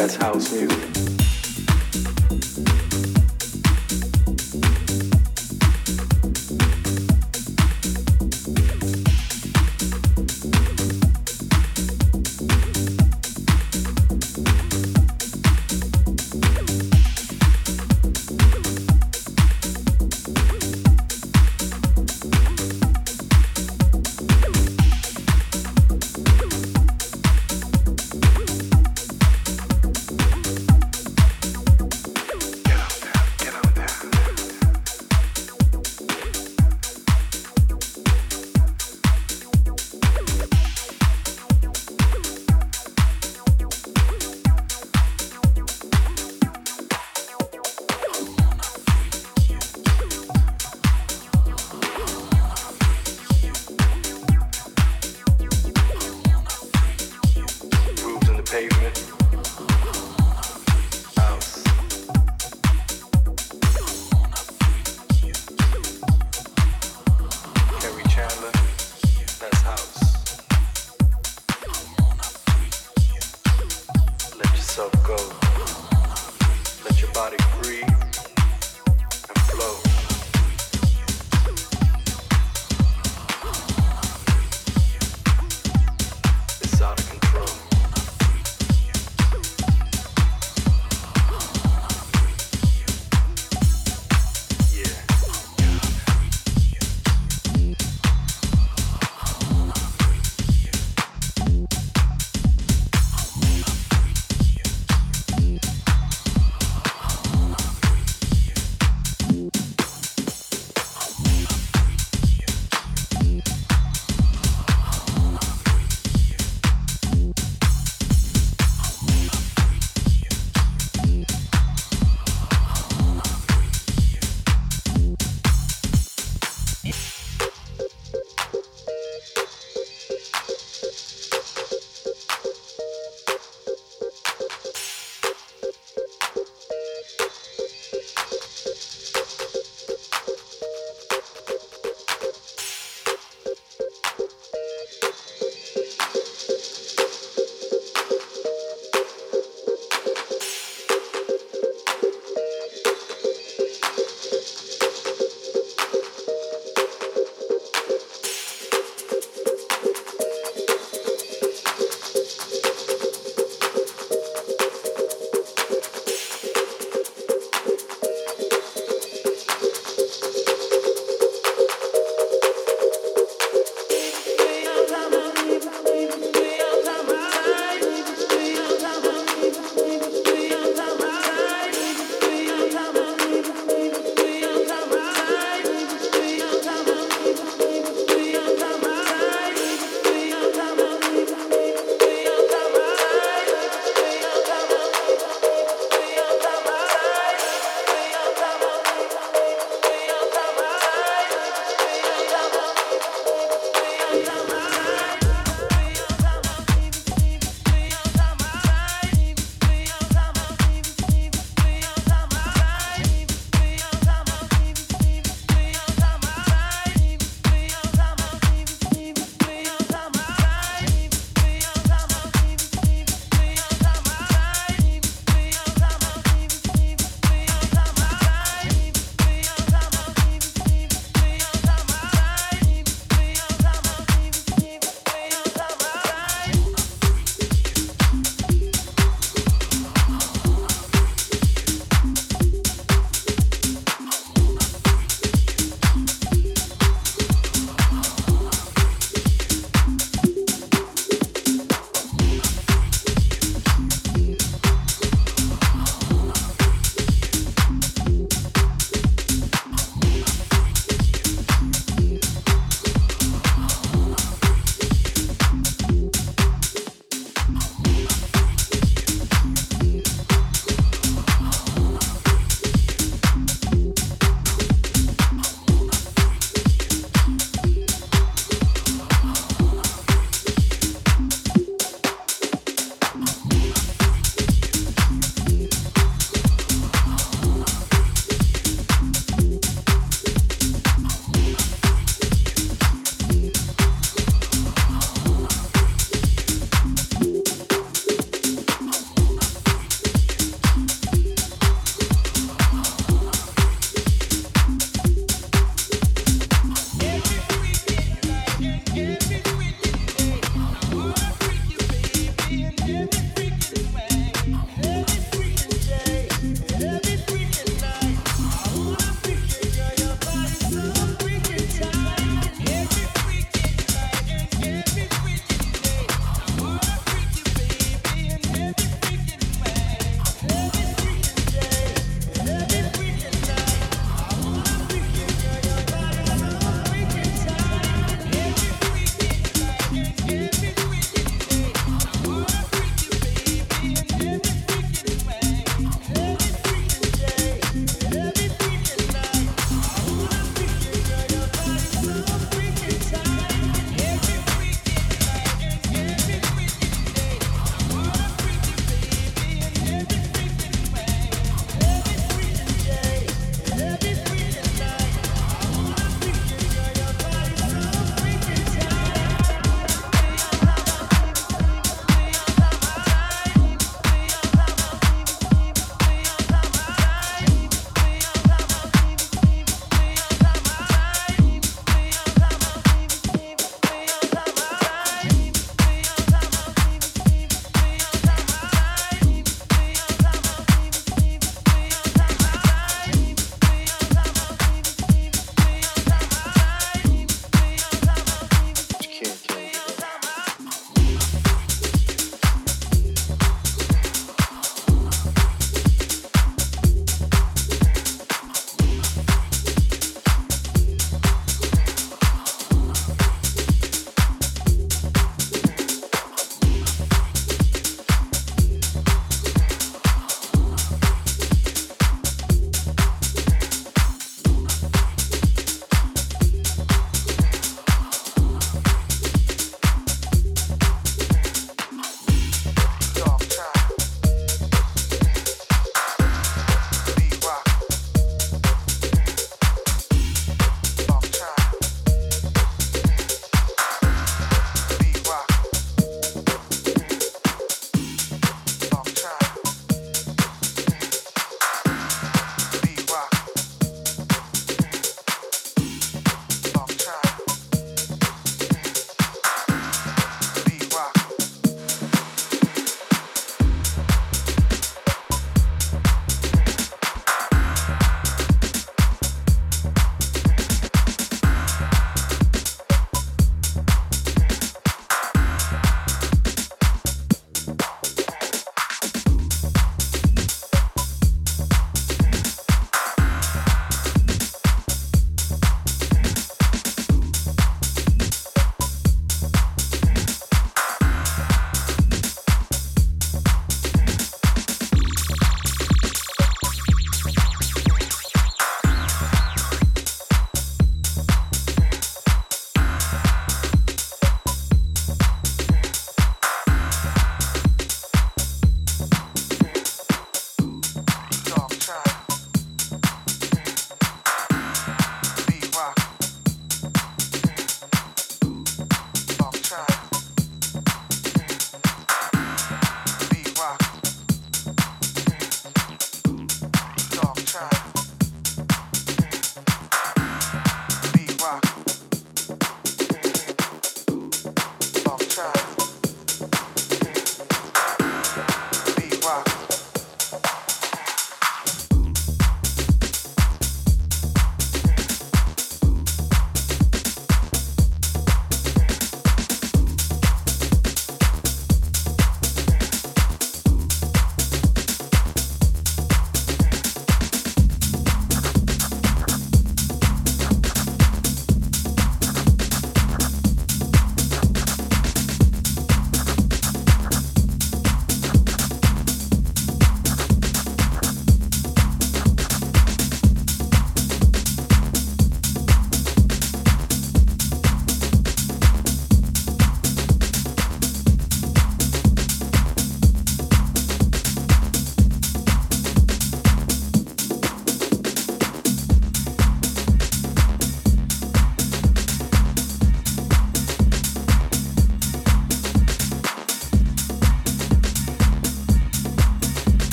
That's house music.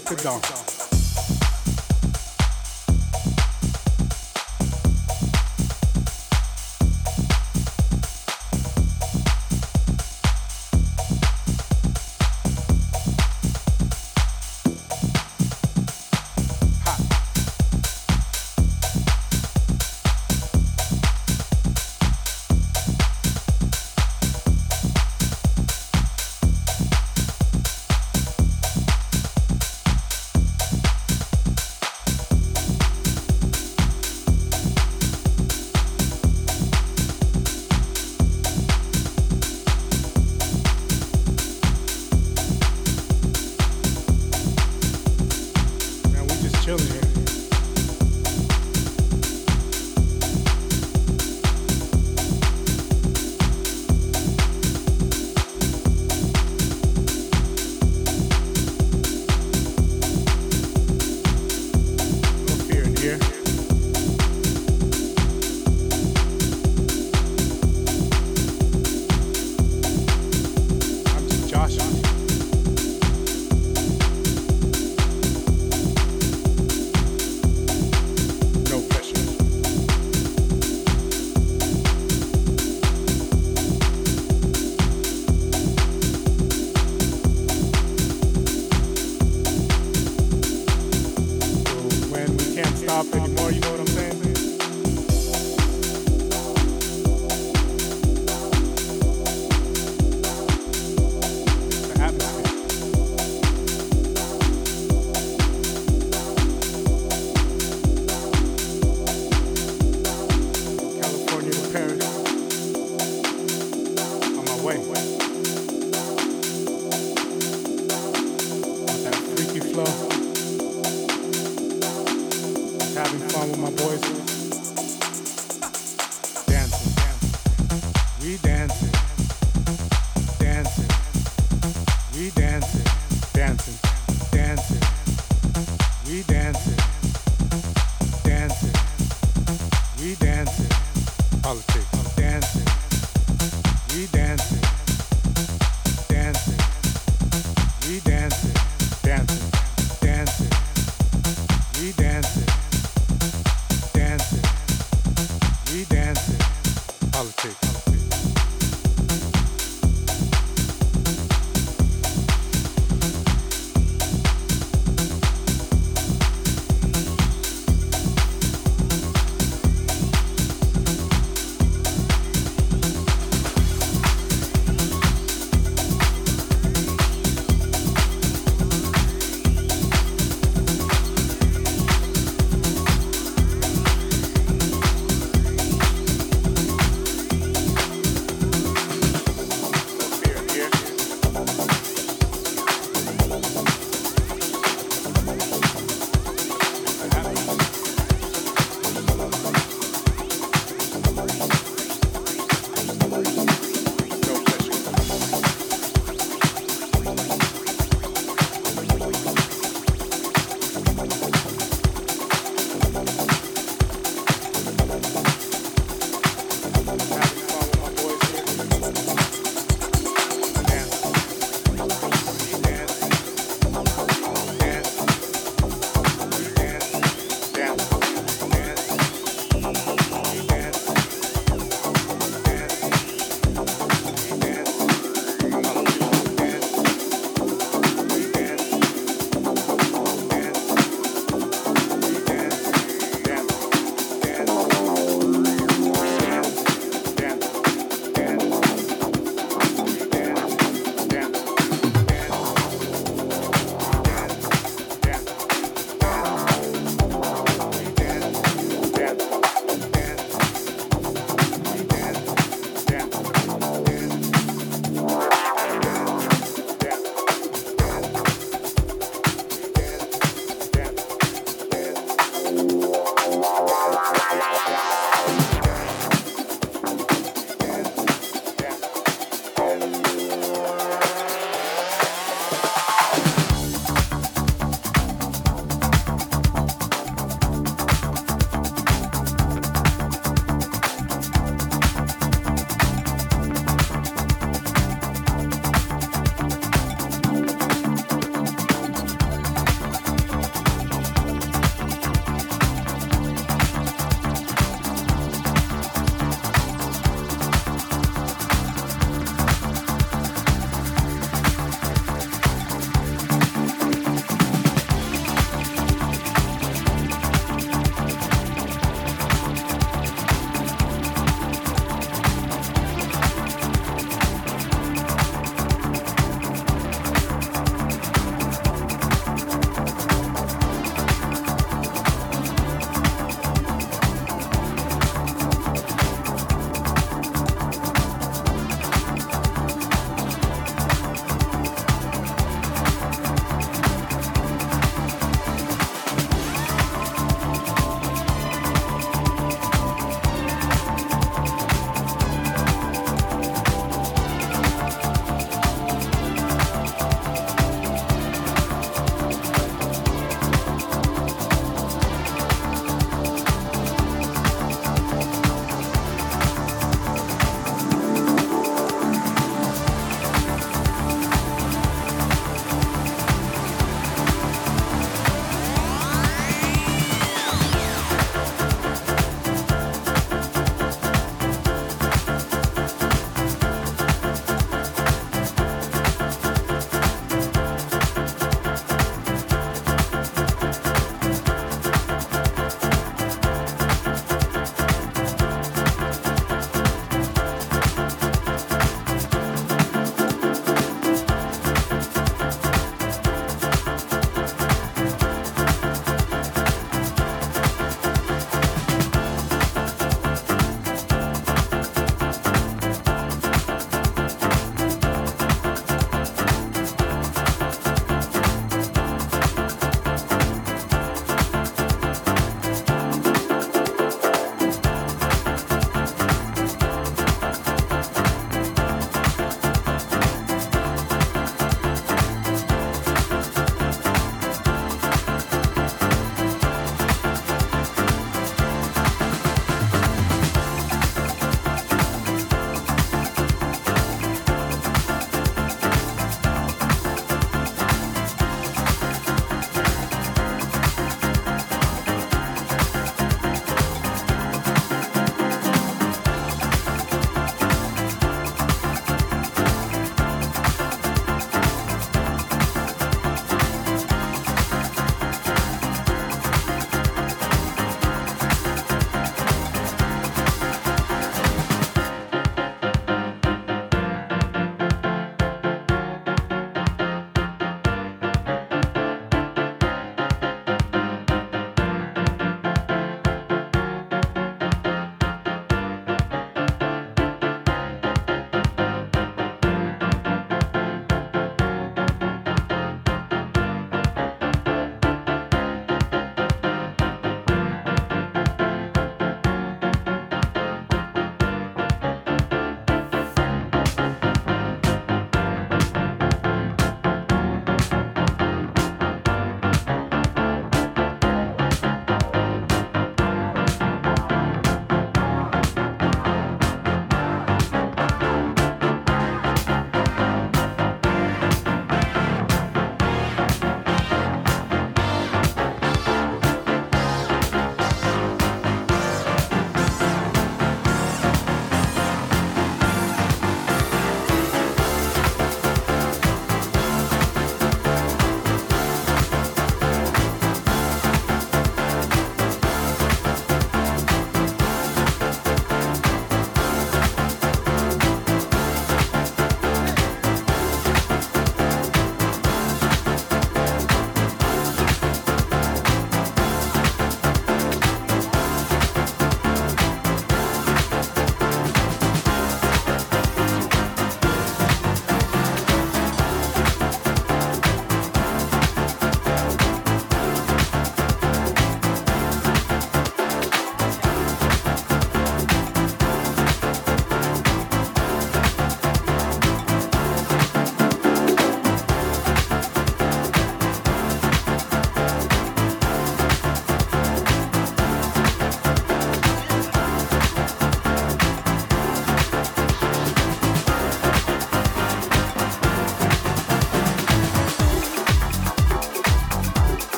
Break of dawn.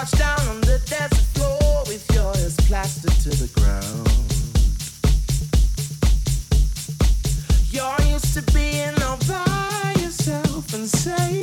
crouched down on the desert floor with your ears plastered to the ground. You're used to being all by yourself and.